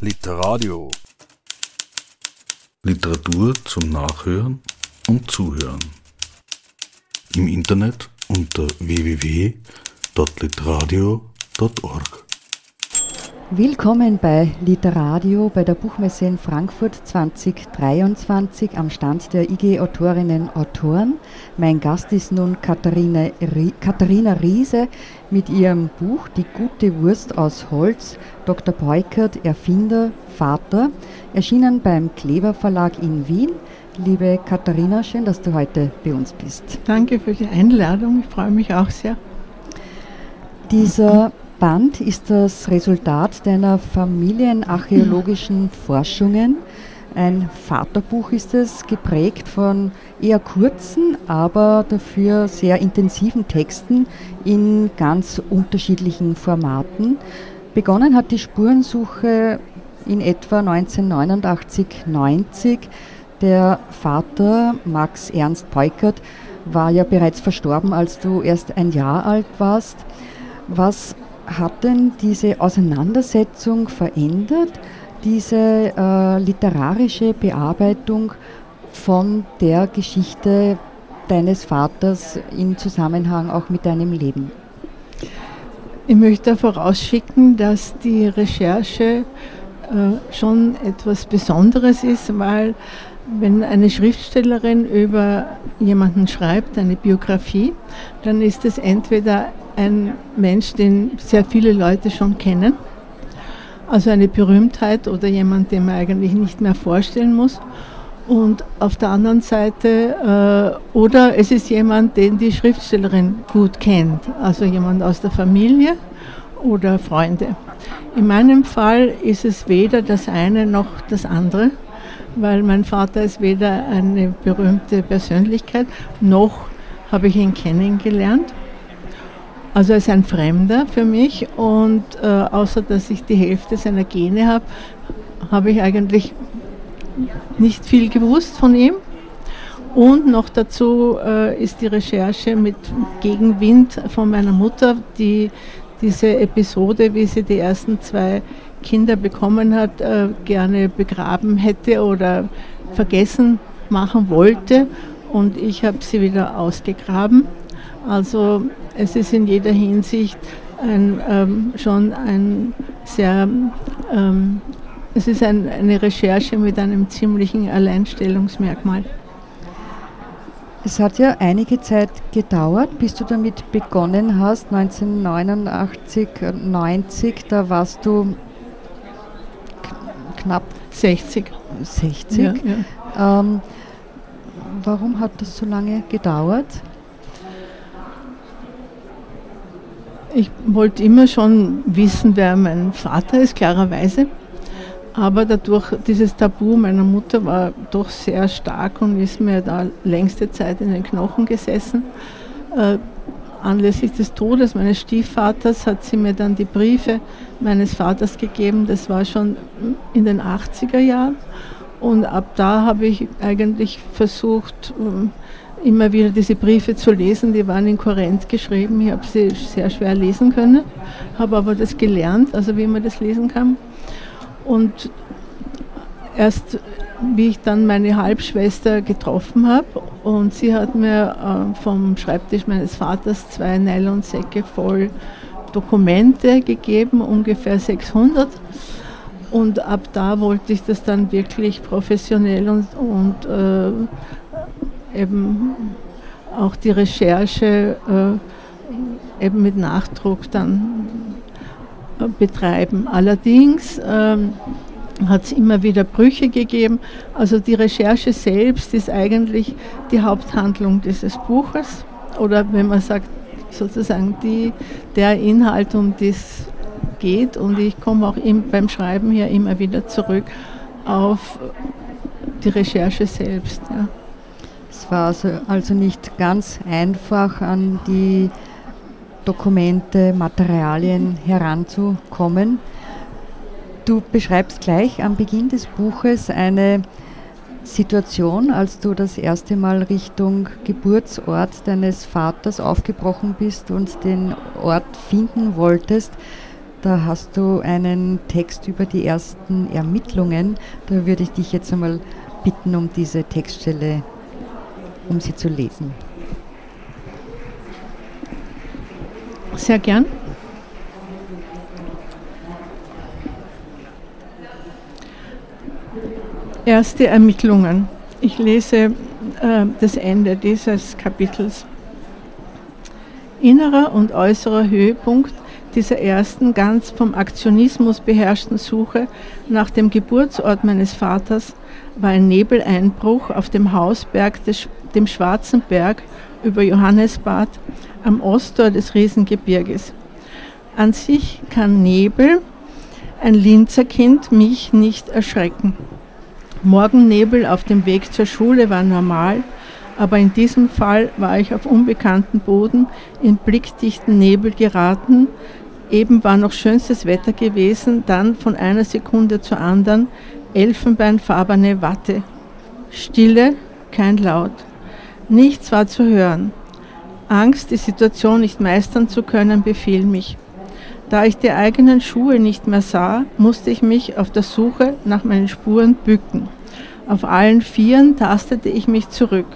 Literadio. Literatur zum Nachhören und Zuhören. Im Internet unter www.literadio.org. Willkommen bei Literadio bei der Buchmesse in Frankfurt 2023 am Stand der IG Autorinnen Autoren. Mein Gast ist nun Katharina, Katharina Riese mit ihrem Buch Die gute Wurst aus Holz, Dr. Beukert, Erfinder, Vater, erschienen beim Kleber Verlag in Wien. Liebe Katharina, schön, dass du heute bei uns bist. Danke für die Einladung, ich freue mich auch sehr. Dieser Band ist das Resultat deiner familienarchäologischen Forschungen. Ein Vaterbuch ist es, geprägt von eher kurzen, aber dafür sehr intensiven Texten in ganz unterschiedlichen Formaten. Begonnen hat die Spurensuche in etwa 1989-90. Der Vater, Max Ernst Peukert, war ja bereits verstorben, als du erst ein Jahr alt warst. Was hat denn diese Auseinandersetzung verändert, diese äh, literarische Bearbeitung von der Geschichte deines Vaters im Zusammenhang auch mit deinem Leben? Ich möchte vorausschicken, dass die Recherche äh, schon etwas Besonderes ist, weil wenn eine Schriftstellerin über jemanden schreibt, eine Biografie, dann ist es entweder ein Mensch, den sehr viele Leute schon kennen. Also eine Berühmtheit oder jemand, den man eigentlich nicht mehr vorstellen muss. Und auf der anderen Seite, äh, oder es ist jemand, den die Schriftstellerin gut kennt, also jemand aus der Familie oder Freunde. In meinem Fall ist es weder das eine noch das andere, weil mein Vater ist weder eine berühmte Persönlichkeit, noch habe ich ihn kennengelernt. Also er ist ein Fremder für mich und äh, außer dass ich die Hälfte seiner Gene habe, habe ich eigentlich nicht viel gewusst von ihm. Und noch dazu äh, ist die Recherche mit Gegenwind von meiner Mutter, die diese Episode, wie sie die ersten zwei Kinder bekommen hat, äh, gerne begraben hätte oder vergessen machen wollte. Und ich habe sie wieder ausgegraben. Also es ist in jeder Hinsicht ein, ähm, schon ein sehr, ähm, es ist ein, eine Recherche mit einem ziemlichen Alleinstellungsmerkmal. Es hat ja einige Zeit gedauert, bis du damit begonnen hast, 1989, 90, da warst du knapp 60. 60. Ja, ja. Ähm, warum hat das so lange gedauert? Ich wollte immer schon wissen, wer mein Vater ist, klarerweise. Aber dadurch, dieses Tabu meiner Mutter war doch sehr stark und ist mir da längste Zeit in den Knochen gesessen. Äh, anlässlich des Todes meines Stiefvaters hat sie mir dann die Briefe meines Vaters gegeben. Das war schon in den 80er Jahren. Und ab da habe ich eigentlich versucht, ähm, immer wieder diese Briefe zu lesen. Die waren in Korrent geschrieben. Ich habe sie sehr schwer lesen können, habe aber das gelernt, also wie man das lesen kann. Und erst wie ich dann meine Halbschwester getroffen habe und sie hat mir äh, vom Schreibtisch meines Vaters zwei Nylonsäcke voll Dokumente gegeben, ungefähr 600. Und ab da wollte ich das dann wirklich professionell und, und äh, eben auch die Recherche äh, eben mit Nachdruck dann äh, betreiben. Allerdings ähm, hat es immer wieder Brüche gegeben. Also die Recherche selbst ist eigentlich die Haupthandlung dieses Buches oder wenn man sagt sozusagen die, der Inhalt, um das geht. Und ich komme auch im, beim Schreiben hier immer wieder zurück auf die Recherche selbst. Ja. Es war also, also nicht ganz einfach, an die Dokumente, Materialien heranzukommen. Du beschreibst gleich am Beginn des Buches eine Situation, als du das erste Mal Richtung Geburtsort deines Vaters aufgebrochen bist und den Ort finden wolltest. Da hast du einen Text über die ersten Ermittlungen. Da würde ich dich jetzt einmal bitten, um diese Textstelle, um sie zu lesen. Sehr gern. Erste Ermittlungen. Ich lese äh, das Ende dieses Kapitels. Innerer und äußerer Höhepunkt dieser ersten ganz vom Aktionismus beherrschten Suche nach dem Geburtsort meines Vaters war ein Nebeleinbruch auf dem Hausberg, des, dem Schwarzen Berg über Johannesbad am Osttor des Riesengebirges. An sich kann Nebel, ein Linzerkind, mich nicht erschrecken. Morgennebel auf dem Weg zur Schule war normal, aber in diesem Fall war ich auf unbekannten Boden in blickdichten Nebel geraten. Eben war noch schönstes Wetter gewesen, dann von einer Sekunde zur anderen elfenbeinfarbene Watte. Stille, kein Laut. Nichts war zu hören. Angst, die Situation nicht meistern zu können, befiel mich. Da ich die eigenen Schuhe nicht mehr sah, musste ich mich auf der Suche nach meinen Spuren bücken. Auf allen Vieren tastete ich mich zurück.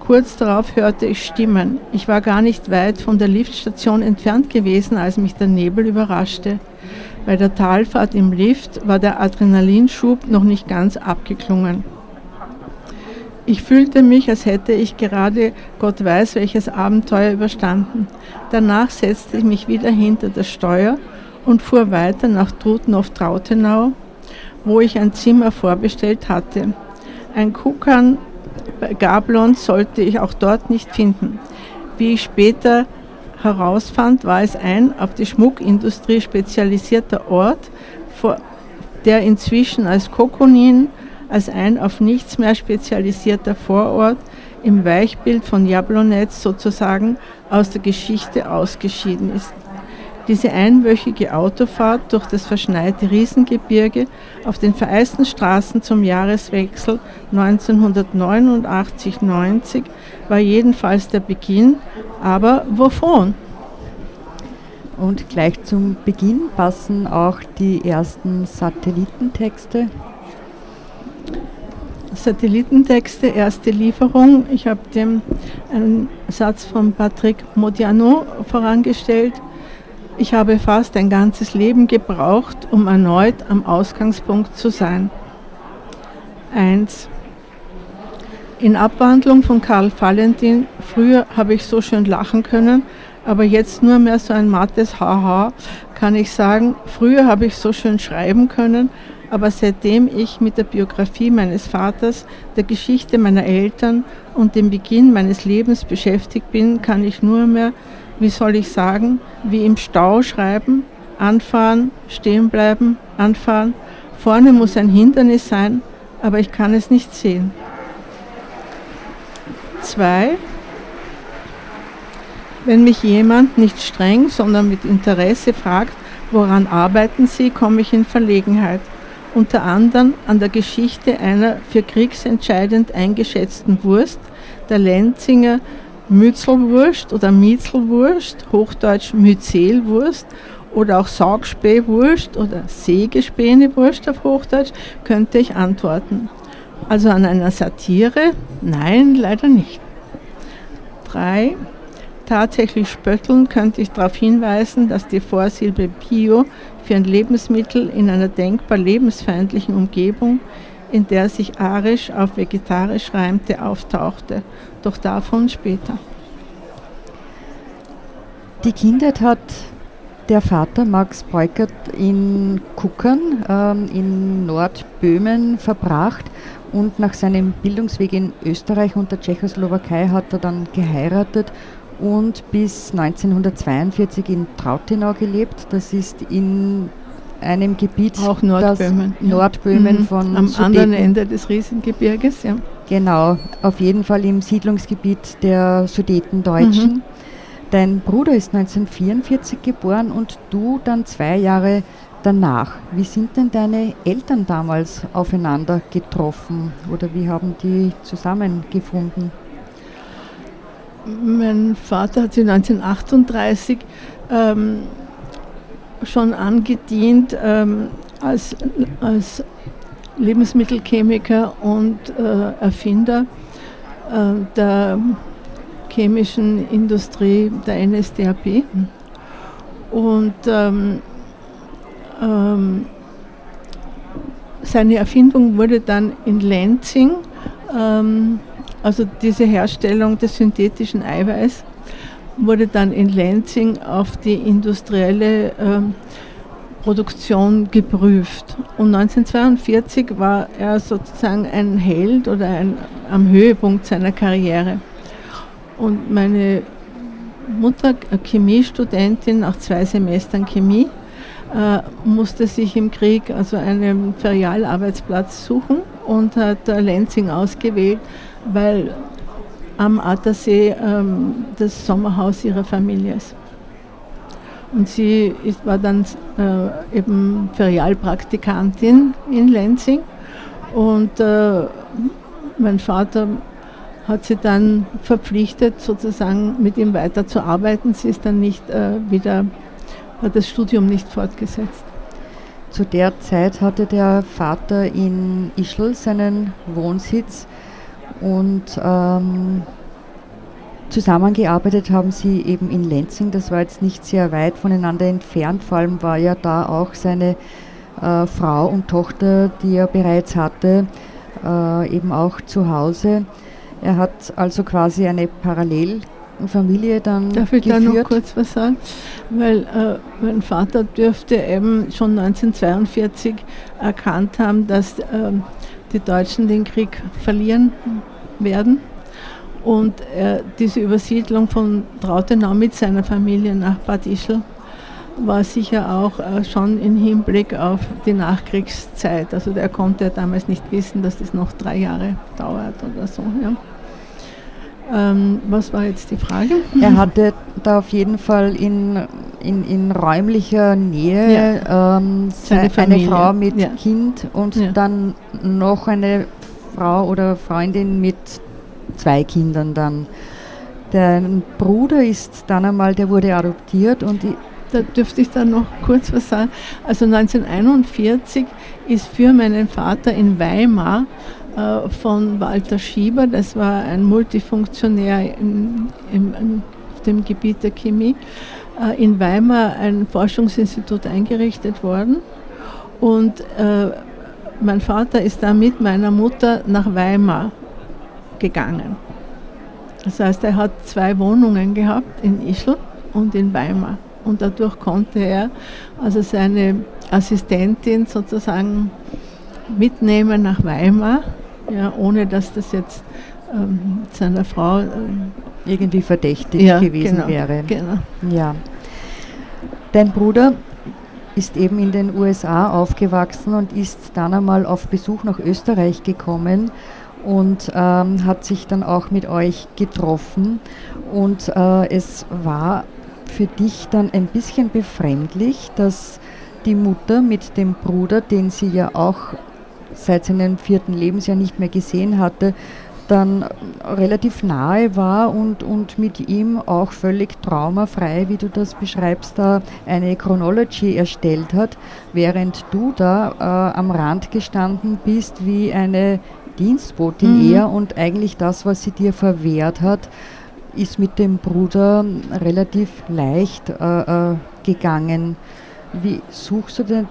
Kurz darauf hörte ich Stimmen. Ich war gar nicht weit von der Liftstation entfernt gewesen, als mich der Nebel überraschte. Bei der Talfahrt im Lift war der Adrenalinschub noch nicht ganz abgeklungen. Ich fühlte mich, als hätte ich gerade Gott weiß welches Abenteuer überstanden. Danach setzte ich mich wieder hinter das Steuer und fuhr weiter nach Trutnow-Trautenau, wo ich ein Zimmer vorbestellt hatte. Ein Kukan bei Gablon sollte ich auch dort nicht finden. Wie ich später herausfand, war es ein auf die Schmuckindustrie spezialisierter Ort, der inzwischen als Kokonin, als ein auf nichts mehr spezialisierter Vorort im Weichbild von Jablonetz sozusagen aus der Geschichte ausgeschieden ist. Diese einwöchige Autofahrt durch das verschneite Riesengebirge auf den vereisten Straßen zum Jahreswechsel 1989-90 war jedenfalls der Beginn, aber wovon? Und gleich zum Beginn passen auch die ersten Satellitentexte. Satellitentexte, erste Lieferung. Ich habe dem einen Satz von Patrick Modiano vorangestellt. Ich habe fast ein ganzes Leben gebraucht, um erneut am Ausgangspunkt zu sein. 1. In Abwandlung von Karl Valentin, früher habe ich so schön lachen können, aber jetzt nur mehr so ein mattes Haha, kann ich sagen, früher habe ich so schön schreiben können, aber seitdem ich mit der Biografie meines Vaters, der Geschichte meiner Eltern und dem Beginn meines Lebens beschäftigt bin, kann ich nur mehr wie soll ich sagen, wie im Stau schreiben, anfahren, stehen bleiben, anfahren. Vorne muss ein Hindernis sein, aber ich kann es nicht sehen. Zwei, wenn mich jemand nicht streng, sondern mit Interesse fragt, woran arbeiten Sie, komme ich in Verlegenheit. Unter anderem an der Geschichte einer für kriegsentscheidend eingeschätzten Wurst, der Lenzinger Mützelwurst oder Mietzelwurst, hochdeutsch Myzelwurst oder auch Saugspähwurst oder Sägespähnewurst auf Hochdeutsch, könnte ich antworten. Also an einer Satire? Nein, leider nicht. Drei. Tatsächlich spötteln könnte ich darauf hinweisen, dass die Vorsilbe Bio für ein Lebensmittel in einer denkbar lebensfeindlichen Umgebung, in der sich arisch auf vegetarisch reimte, auftauchte doch davon später. Die Kindheit hat der Vater Max Beukert in Kuckern ähm, in Nordböhmen verbracht und nach seinem Bildungsweg in Österreich und der Tschechoslowakei hat er dann geheiratet und bis 1942 in Trautenau gelebt. Das ist in einem Gebiet, auch Nordböhmen, ja. Nordböhmen mhm. von am Sudeten. anderen Ende des Riesengebirges, ja. Genau, auf jeden Fall im Siedlungsgebiet der Sudetendeutschen. Mhm. Dein Bruder ist 1944 geboren und du dann zwei Jahre danach. Wie sind denn deine Eltern damals aufeinander getroffen oder wie haben die zusammengefunden? Mein Vater hat sich 1938 ähm, schon angedient ähm, als, als Lebensmittelchemiker und äh, Erfinder äh, der chemischen Industrie der NSDAP. Und ähm, ähm, seine Erfindung wurde dann in Lenzing, ähm, also diese Herstellung des synthetischen Eiweiß, wurde dann in Lenzing auf die industrielle ähm, Produktion geprüft. Und 1942 war er sozusagen ein Held oder ein, am Höhepunkt seiner Karriere. Und meine Mutter, Chemiestudentin nach zwei Semestern Chemie, äh, musste sich im Krieg also einen Ferialarbeitsplatz suchen und hat Lenzing ausgewählt, weil am Attersee ähm, das Sommerhaus ihrer Familie ist. Und sie ist, war dann äh, eben Ferialpraktikantin in Lenzing und äh, mein Vater hat sie dann verpflichtet, sozusagen mit ihm weiterzuarbeiten. Sie ist dann nicht äh, wieder, hat das Studium nicht fortgesetzt. Zu der Zeit hatte der Vater in Ischl seinen Wohnsitz und ähm, zusammengearbeitet haben sie eben in Lenzing. Das war jetzt nicht sehr weit voneinander entfernt. Vor allem war ja da auch seine äh, Frau und Tochter, die er bereits hatte, äh, eben auch zu Hause. Er hat also quasi eine Parallelfamilie dann Darf ich geführt. da noch kurz was sagen? Weil äh, mein Vater dürfte eben schon 1942 erkannt haben, dass äh, die Deutschen den Krieg verlieren werden. Und äh, diese Übersiedlung von Trautenau mit seiner Familie nach Bad Ischl war sicher auch äh, schon im Hinblick auf die Nachkriegszeit. Also er konnte damals nicht wissen, dass das noch drei Jahre dauert oder so. Ja. Ähm, was war jetzt die Frage? Er hatte da auf jeden Fall in, in, in räumlicher Nähe ja. ähm, eine Frau mit ja. Kind und ja. dann noch eine Frau oder Freundin mit zwei Kindern dann. Der Bruder ist dann einmal, der wurde adoptiert und da dürfte ich dann noch kurz was sagen. Also 1941 ist für meinen Vater in Weimar von Walter Schieber, das war ein Multifunktionär in, in, auf dem Gebiet der Chemie, äh, in Weimar ein Forschungsinstitut eingerichtet worden. Und äh, mein Vater ist dann mit meiner Mutter nach Weimar gegangen. Das heißt, er hat zwei Wohnungen gehabt, in Ischl und in Weimar. Und dadurch konnte er also seine Assistentin sozusagen mitnehmen nach Weimar ja, ohne dass das jetzt ähm, seiner Frau ähm, irgendwie verdächtig ja, gewesen genau, wäre. Genau. Ja. Dein Bruder ist eben in den USA aufgewachsen und ist dann einmal auf Besuch nach Österreich gekommen und ähm, hat sich dann auch mit euch getroffen. Und äh, es war für dich dann ein bisschen befremdlich, dass die Mutter mit dem Bruder, den sie ja auch seit seinem vierten Lebensjahr nicht mehr gesehen hatte, dann relativ nahe war und, und mit ihm auch völlig traumafrei, wie du das beschreibst, da eine Chronology erstellt hat, während du da äh, am Rand gestanden bist wie eine Dienstbotin mhm. eher und eigentlich das, was sie dir verwehrt hat, ist mit dem Bruder relativ leicht äh, äh, gegangen. Wie suchst du denn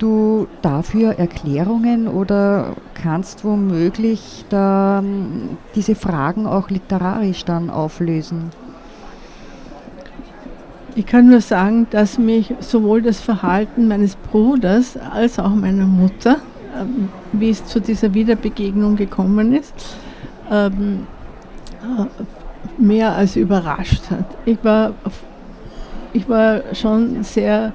du dafür Erklärungen oder kannst womöglich da, ähm, diese Fragen auch literarisch dann auflösen? Ich kann nur sagen, dass mich sowohl das Verhalten meines Bruders als auch meiner Mutter, ähm, wie es zu dieser Wiederbegegnung gekommen ist, ähm, äh, mehr als überrascht hat. Ich war, ich war schon sehr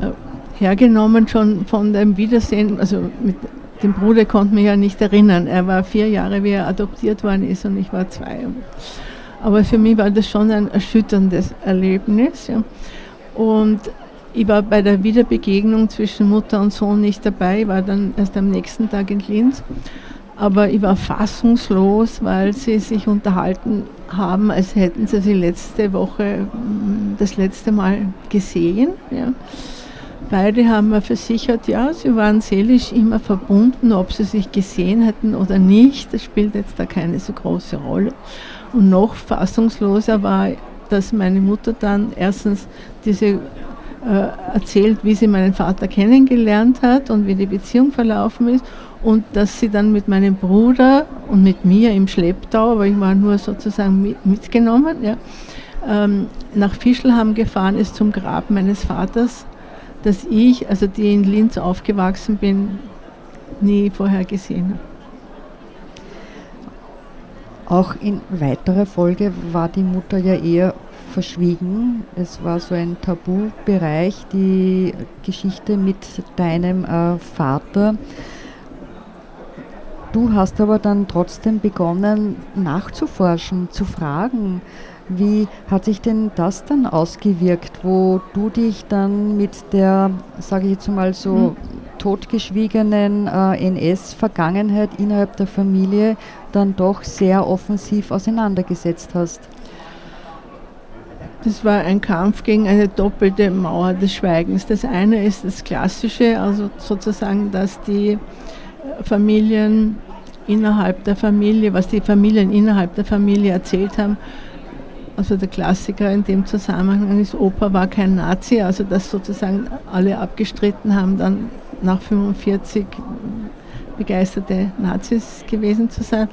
äh, hergenommen schon von dem Wiedersehen. Also mit dem Bruder konnte mich ja nicht erinnern. Er war vier Jahre, wie er adoptiert worden ist und ich war zwei. Aber für mich war das schon ein erschütterndes Erlebnis. Ja. Und ich war bei der Wiederbegegnung zwischen Mutter und Sohn nicht dabei, ich war dann erst am nächsten Tag in Linz. aber ich war fassungslos, weil sie sich unterhalten haben, als hätten sie sie letzte Woche das letzte Mal gesehen. Ja. Beide haben mir versichert, ja, sie waren seelisch immer verbunden, ob sie sich gesehen hätten oder nicht, das spielt jetzt da keine so große Rolle. Und noch fassungsloser war, dass meine Mutter dann erstens diese äh, erzählt, wie sie meinen Vater kennengelernt hat und wie die Beziehung verlaufen ist und dass sie dann mit meinem Bruder und mit mir im Schlepptau, aber ich war nur sozusagen mitgenommen, ja, ähm, nach Fischlham gefahren ist zum Grab meines Vaters, das ich, also die in Linz aufgewachsen bin, nie vorher gesehen habe. Auch in weiterer Folge war die Mutter ja eher verschwiegen. Es war so ein Tabubereich, die Geschichte mit deinem äh, Vater. Du hast aber dann trotzdem begonnen nachzuforschen, zu fragen. Wie hat sich denn das dann ausgewirkt, wo du dich dann mit der, sage ich jetzt mal so, mhm. totgeschwiegenen äh, NS-Vergangenheit innerhalb der Familie dann doch sehr offensiv auseinandergesetzt hast? Das war ein Kampf gegen eine doppelte Mauer des Schweigens. Das eine ist das Klassische, also sozusagen, dass die Familien innerhalb der Familie, was die Familien innerhalb der Familie erzählt haben. Also der Klassiker in dem Zusammenhang ist, Opa war kein Nazi, also dass sozusagen alle abgestritten haben, dann nach 45 begeisterte Nazis gewesen zu sein.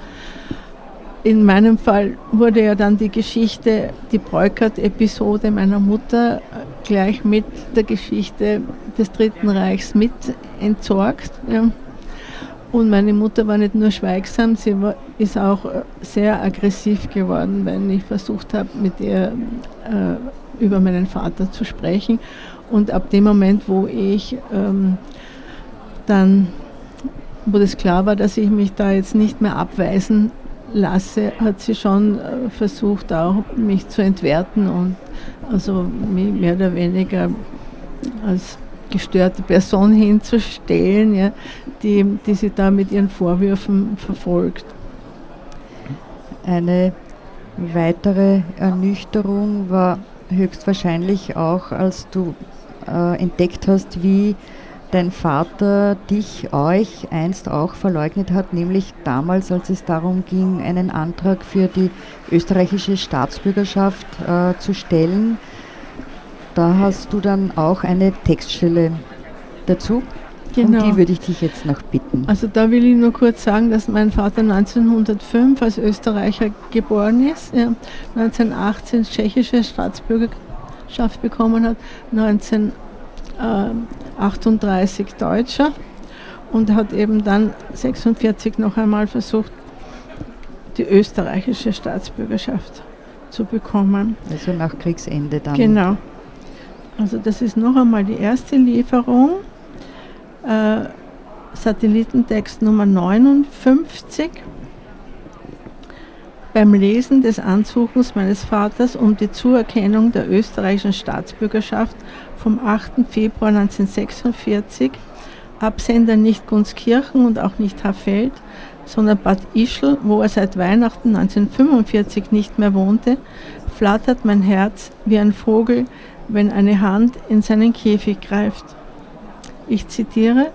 In meinem Fall wurde ja dann die Geschichte, die Breukert-Episode meiner Mutter gleich mit der Geschichte des Dritten Reichs mit entsorgt. Ja. Und meine Mutter war nicht nur schweigsam, sie war, ist auch äh, sehr aggressiv geworden, wenn ich versucht habe, mit ihr äh, über meinen Vater zu sprechen. Und ab dem Moment, wo ich ähm, dann, wo das klar war, dass ich mich da jetzt nicht mehr abweisen lasse, hat sie schon äh, versucht, auch mich zu entwerten und also mehr oder weniger als gestörte Person hinzustellen, ja, die, die sie da mit ihren Vorwürfen verfolgt. Eine weitere Ernüchterung war höchstwahrscheinlich auch, als du äh, entdeckt hast, wie dein Vater dich, euch einst auch verleugnet hat, nämlich damals, als es darum ging, einen Antrag für die österreichische Staatsbürgerschaft äh, zu stellen. Da hast du dann auch eine Textstelle dazu. Genau. Um die würde ich dich jetzt noch bitten. Also da will ich nur kurz sagen, dass mein Vater 1905 als Österreicher geboren ist, ja, 1918 tschechische Staatsbürgerschaft bekommen hat, 1938 Deutscher und hat eben dann 1946 noch einmal versucht, die österreichische Staatsbürgerschaft zu bekommen. Also nach Kriegsende dann. Genau. Also das ist noch einmal die erste Lieferung. Äh, Satellitentext Nummer 59. Beim Lesen des Ansuchens meines Vaters um die Zuerkennung der österreichischen Staatsbürgerschaft vom 8. Februar 1946, Absender nicht Gunskirchen und auch nicht Hafeld, sondern Bad Ischl, wo er seit Weihnachten 1945 nicht mehr wohnte, flattert mein Herz wie ein Vogel, wenn eine Hand in seinen Käfig greift. Ich zitiere,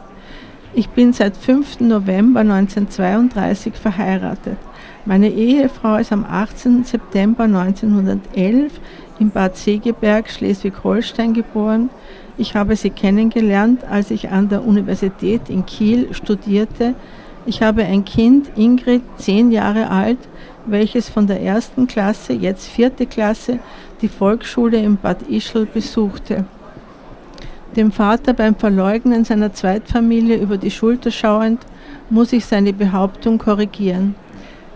ich bin seit 5. November 1932 verheiratet. Meine Ehefrau ist am 18. September 1911 in Bad Segeberg, Schleswig-Holstein geboren. Ich habe sie kennengelernt, als ich an der Universität in Kiel studierte. Ich habe ein Kind, Ingrid, zehn Jahre alt, welches von der ersten Klasse, jetzt vierte Klasse, die Volksschule in Bad Ischl besuchte. Dem Vater beim Verleugnen seiner Zweitfamilie über die Schulter schauend, muss ich seine Behauptung korrigieren.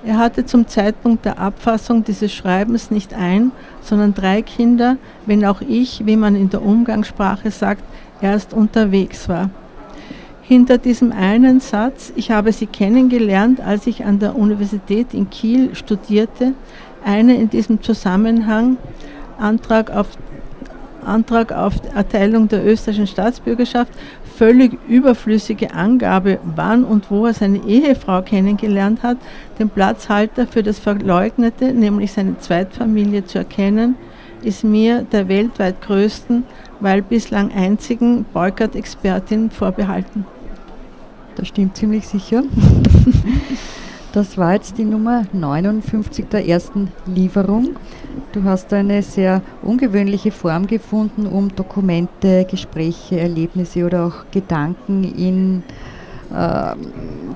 Er hatte zum Zeitpunkt der Abfassung dieses Schreibens nicht ein, sondern drei Kinder, wenn auch ich, wie man in der Umgangssprache sagt, erst unterwegs war. Hinter diesem einen Satz, ich habe sie kennengelernt, als ich an der Universität in Kiel studierte, eine in diesem Zusammenhang Antrag auf Antrag auf Erteilung der österreichischen Staatsbürgerschaft völlig überflüssige Angabe, wann und wo er seine Ehefrau kennengelernt hat, den Platzhalter für das Verleugnete, nämlich seine Zweitfamilie, zu erkennen, ist mir der weltweit größten, weil bislang einzigen Boykott-Expertin vorbehalten. Das stimmt ziemlich sicher. Das war jetzt die Nummer 59 der ersten Lieferung. Du hast eine sehr ungewöhnliche Form gefunden, um Dokumente, Gespräche, Erlebnisse oder auch Gedanken in, äh,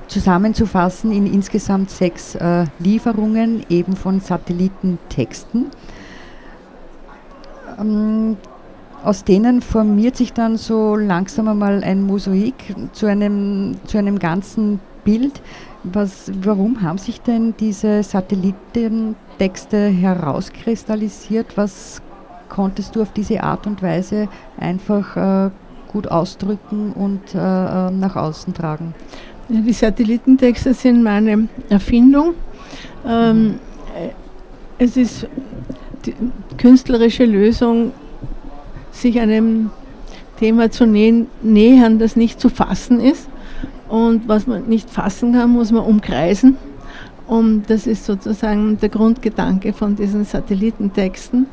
zusammenzufassen in insgesamt sechs äh, Lieferungen, eben von Satellitentexten. Ähm, aus denen formiert sich dann so langsam einmal ein Mosaik zu einem, zu einem ganzen Bild, was, warum haben sich denn diese Satellitentexte herauskristallisiert? Was konntest du auf diese Art und Weise einfach äh, gut ausdrücken und äh, äh nach außen tragen? Ja, die Satellitentexte sind meine Erfindung. Ähm, äh, es ist die künstlerische Lösung, sich einem Thema zu nähern, das nicht zu fassen ist. Und was man nicht fassen kann, muss man umkreisen. Und das ist sozusagen der Grundgedanke von diesen Satellitentexten.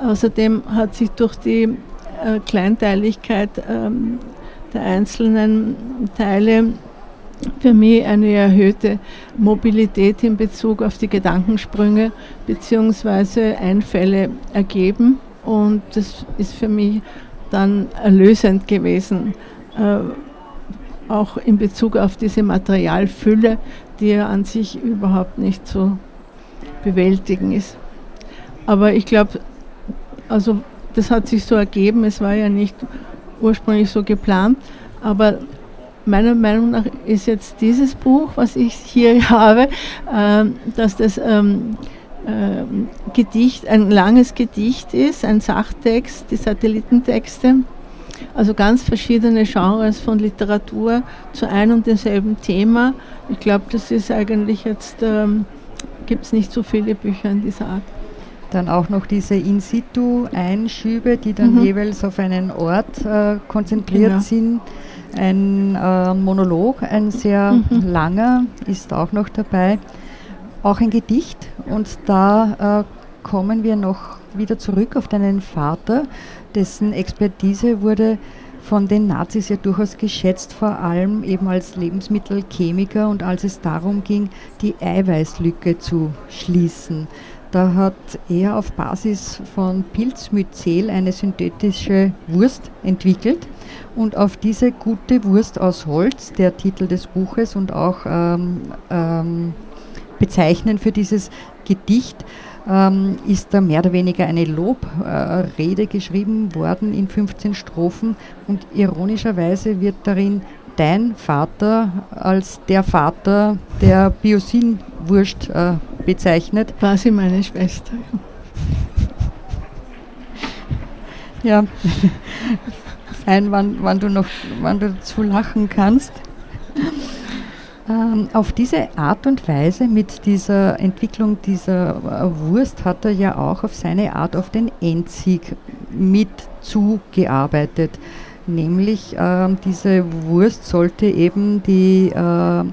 Außerdem hat sich durch die äh, Kleinteiligkeit ähm, der einzelnen Teile für mich eine erhöhte Mobilität in Bezug auf die Gedankensprünge bzw. Einfälle ergeben. Und das ist für mich dann erlösend gewesen. Äh, auch in Bezug auf diese Materialfülle, die ja an sich überhaupt nicht zu bewältigen ist. Aber ich glaube, also das hat sich so ergeben, es war ja nicht ursprünglich so geplant, aber meiner Meinung nach ist jetzt dieses Buch, was ich hier habe, äh, dass das ähm, äh, Gedicht, ein langes Gedicht ist, ein Sachtext, die Satellitentexte, also ganz verschiedene Genres von Literatur zu einem und demselben Thema. Ich glaube, das ist eigentlich jetzt, ähm, gibt es nicht so viele Bücher in dieser Art. Dann auch noch diese In-situ-Einschübe, die dann mhm. jeweils auf einen Ort äh, konzentriert genau. sind. Ein äh, Monolog, ein sehr mhm. langer, ist auch noch dabei. Auch ein Gedicht und da äh, kommen wir noch wieder zurück auf deinen Vater, dessen Expertise wurde von den Nazis ja durchaus geschätzt, vor allem eben als Lebensmittelchemiker und als es darum ging, die Eiweißlücke zu schließen. Da hat er auf Basis von Pilzmyzel eine synthetische Wurst entwickelt und auf diese gute Wurst aus Holz, der Titel des Buches und auch ähm, ähm, bezeichnend für dieses Gedicht, ähm, ist da mehr oder weniger eine Lobrede äh, geschrieben worden in 15 Strophen und ironischerweise wird darin dein Vater als der Vater der Biosin-Wurst äh, bezeichnet. Quasi meine Schwester. ja, fein, wann, wann, du noch wann du zu lachen kannst. Ähm, auf diese Art und Weise mit dieser Entwicklung dieser äh, Wurst hat er ja auch auf seine Art auf den Endsieg mit zugearbeitet. Nämlich äh, diese Wurst sollte eben die äh,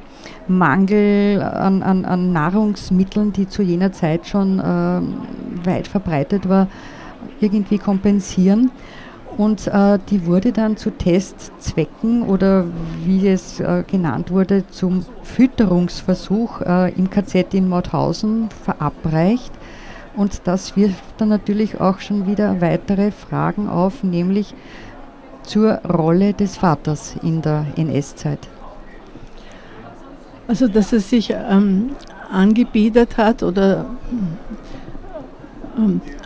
Mangel an, an, an, Nahrungsmitteln, die zu jener Zeit schon äh, weit verbreitet war, irgendwie kompensieren. Und äh, die wurde dann zu Testzwecken oder wie es äh, genannt wurde, zum Fütterungsversuch äh, im KZ in Mauthausen verabreicht. Und das wirft dann natürlich auch schon wieder weitere Fragen auf, nämlich zur Rolle des Vaters in der NS-Zeit. Also, dass er sich ähm, angebiedert hat oder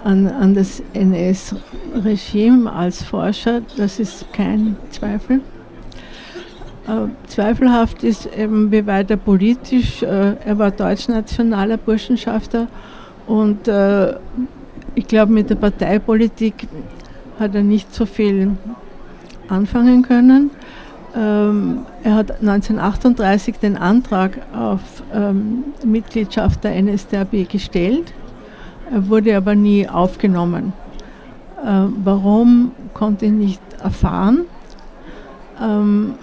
an, an das NS-Regime als Forscher, das ist kein Zweifel. Äh, zweifelhaft ist eben, wie weit er politisch, äh, er war deutschnationaler Burschenschafter und äh, ich glaube, mit der Parteipolitik hat er nicht so viel anfangen können. Ähm, er hat 1938 den Antrag auf ähm, Mitgliedschaft der NSDAP gestellt er wurde aber nie aufgenommen. Äh, warum konnte ich nicht erfahren? Ähm,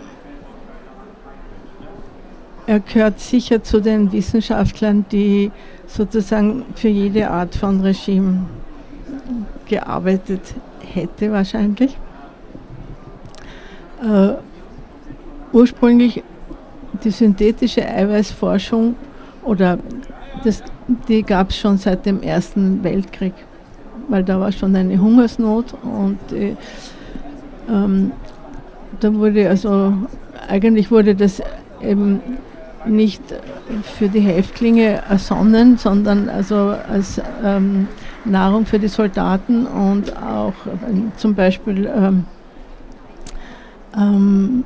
er gehört sicher zu den Wissenschaftlern, die sozusagen für jede Art von Regime gearbeitet hätte wahrscheinlich. Äh, ursprünglich die synthetische Eiweißforschung oder das, die gab es schon seit dem Ersten Weltkrieg, weil da war schon eine Hungersnot und äh, ähm, da wurde also eigentlich wurde das eben nicht für die Häftlinge ersonnen, sondern also als ähm, Nahrung für die Soldaten und auch äh, zum Beispiel ähm, ähm,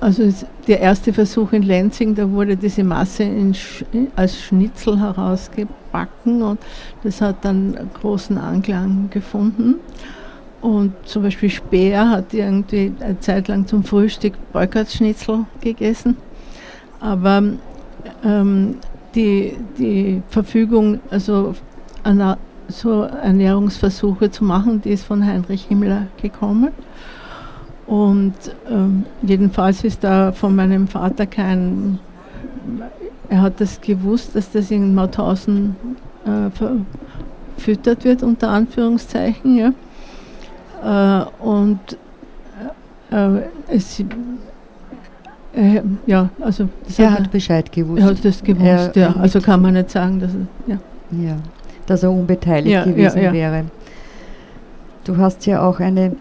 also der erste Versuch in Lenzing, da wurde diese Masse Sch als Schnitzel herausgebacken und das hat dann großen Anklang gefunden. Und zum Beispiel Speer hat irgendwie eine Zeit lang zum Frühstück Boykottschnitzel gegessen. Aber ähm, die, die Verfügung, also so Ernährungsversuche zu machen, die ist von Heinrich Himmler gekommen. Und ähm, jedenfalls ist da von meinem Vater kein, er hat das gewusst, dass das in Mauthausen äh, verfüttert wird, unter Anführungszeichen. Ja. Äh, und äh, es, äh, ja, also er hat, hat, Bescheid gewusst. Er hat das gewusst, er, ja. Also kann man nicht sagen, dass er, ja. ja dass er unbeteiligt ja, gewesen ja, wäre. Du hast ja auch eine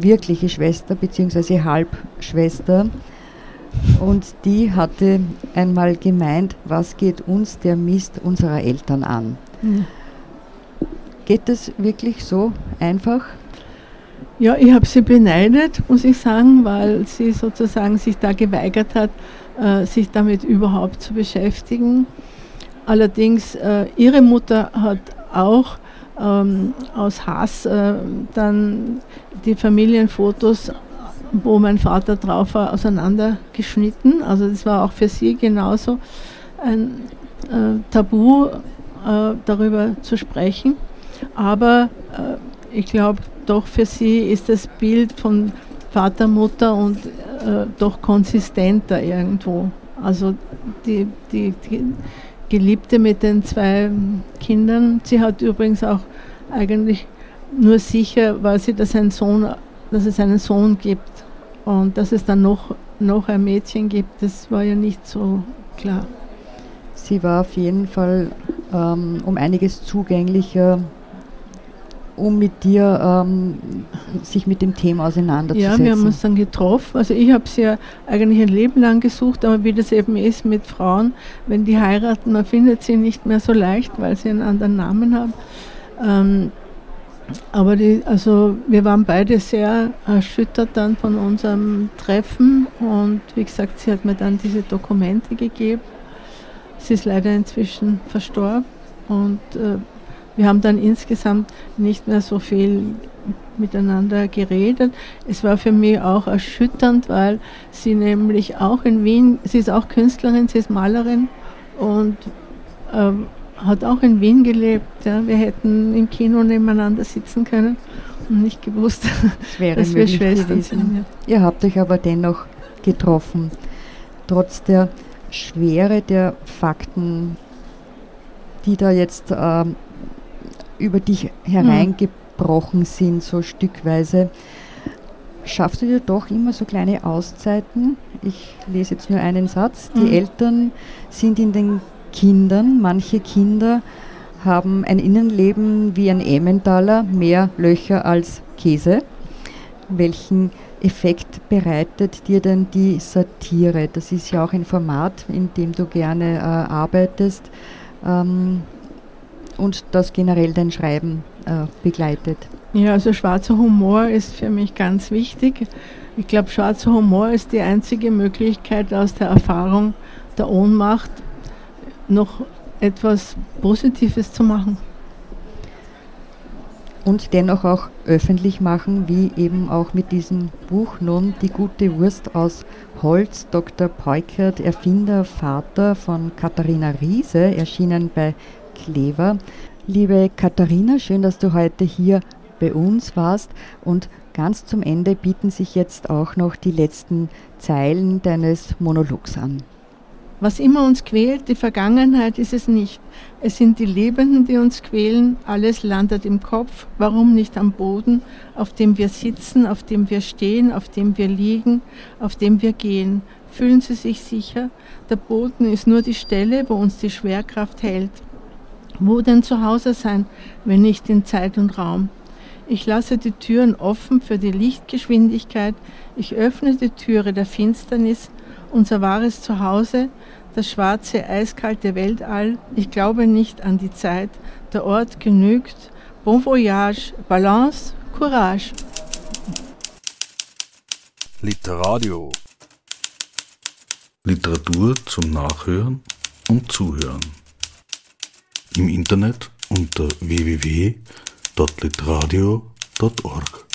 wirkliche Schwester bzw. Halbschwester. Und die hatte einmal gemeint, was geht uns der Mist unserer Eltern an? Ja. Geht das wirklich so einfach? Ja, ich habe sie beneidet, muss ich sagen, weil sie sozusagen sich da geweigert hat, äh, sich damit überhaupt zu beschäftigen. Allerdings, äh, ihre Mutter hat auch ähm, aus Hass äh, dann die Familienfotos, wo mein Vater drauf war, auseinandergeschnitten. Also das war auch für sie genauso ein äh, Tabu, äh, darüber zu sprechen. Aber äh, ich glaube, doch für sie ist das Bild von Vater, Mutter und äh, doch konsistenter irgendwo. Also die, die, die Geliebte mit den zwei Kindern, sie hat übrigens auch eigentlich nur sicher war sie, dass, ein Sohn, dass es einen Sohn gibt. Und dass es dann noch, noch ein Mädchen gibt, das war ja nicht so klar. Sie war auf jeden Fall ähm, um einiges zugänglicher, um mit dir ähm, sich mit dem Thema auseinanderzusetzen. Ja, wir haben uns dann getroffen. Also ich habe sie ja eigentlich ein Leben lang gesucht, aber wie das eben ist mit Frauen, wenn die heiraten, man findet sie nicht mehr so leicht, weil sie einen anderen Namen haben. Ähm, aber die, also wir waren beide sehr erschüttert dann von unserem Treffen und wie gesagt, sie hat mir dann diese Dokumente gegeben. Sie ist leider inzwischen verstorben und äh, wir haben dann insgesamt nicht mehr so viel miteinander geredet. Es war für mich auch erschütternd, weil sie nämlich auch in Wien, sie ist auch Künstlerin, sie ist Malerin und ähm, hat auch in Wien gelebt. Ja. Wir hätten im Kino nebeneinander sitzen können und nicht gewusst, das dass wir Schwestern gewesen. sind. Ja. Ihr habt euch aber dennoch getroffen, trotz der Schwere der Fakten, die da jetzt ähm, über dich hereingebrochen sind, so stückweise. Schaffst du dir doch immer so kleine Auszeiten? Ich lese jetzt nur einen Satz. Die mhm. Eltern sind in den Kindern. Manche Kinder haben ein Innenleben wie ein Emmentaler, mehr Löcher als Käse. Welchen Effekt bereitet dir denn die Satire? Das ist ja auch ein Format, in dem du gerne äh, arbeitest ähm, und das generell dein Schreiben äh, begleitet. Ja, also schwarzer Humor ist für mich ganz wichtig. Ich glaube, schwarzer Humor ist die einzige Möglichkeit aus der Erfahrung der Ohnmacht noch etwas Positives zu machen. Und dennoch auch öffentlich machen, wie eben auch mit diesem Buch nun Die gute Wurst aus Holz, Dr. Peukert, Erfinder, Vater von Katharina Riese, erschienen bei Klever. Liebe Katharina, schön, dass du heute hier bei uns warst. Und ganz zum Ende bieten sich jetzt auch noch die letzten Zeilen deines Monologs an. Was immer uns quält, die Vergangenheit ist es nicht. Es sind die Lebenden, die uns quälen. Alles landet im Kopf. Warum nicht am Boden, auf dem wir sitzen, auf dem wir stehen, auf dem wir liegen, auf dem wir gehen? Fühlen Sie sich sicher? Der Boden ist nur die Stelle, wo uns die Schwerkraft hält. Wo denn zu Hause sein, wenn nicht in Zeit und Raum? Ich lasse die Türen offen für die Lichtgeschwindigkeit. Ich öffne die Türe der Finsternis, unser wahres Zuhause, das schwarze, eiskalte Weltall. Ich glaube nicht an die Zeit. Der Ort genügt. Bon voyage, Balance, Courage. Literadio. Literatur zum Nachhören und Zuhören. Im Internet unter www.literadio.org.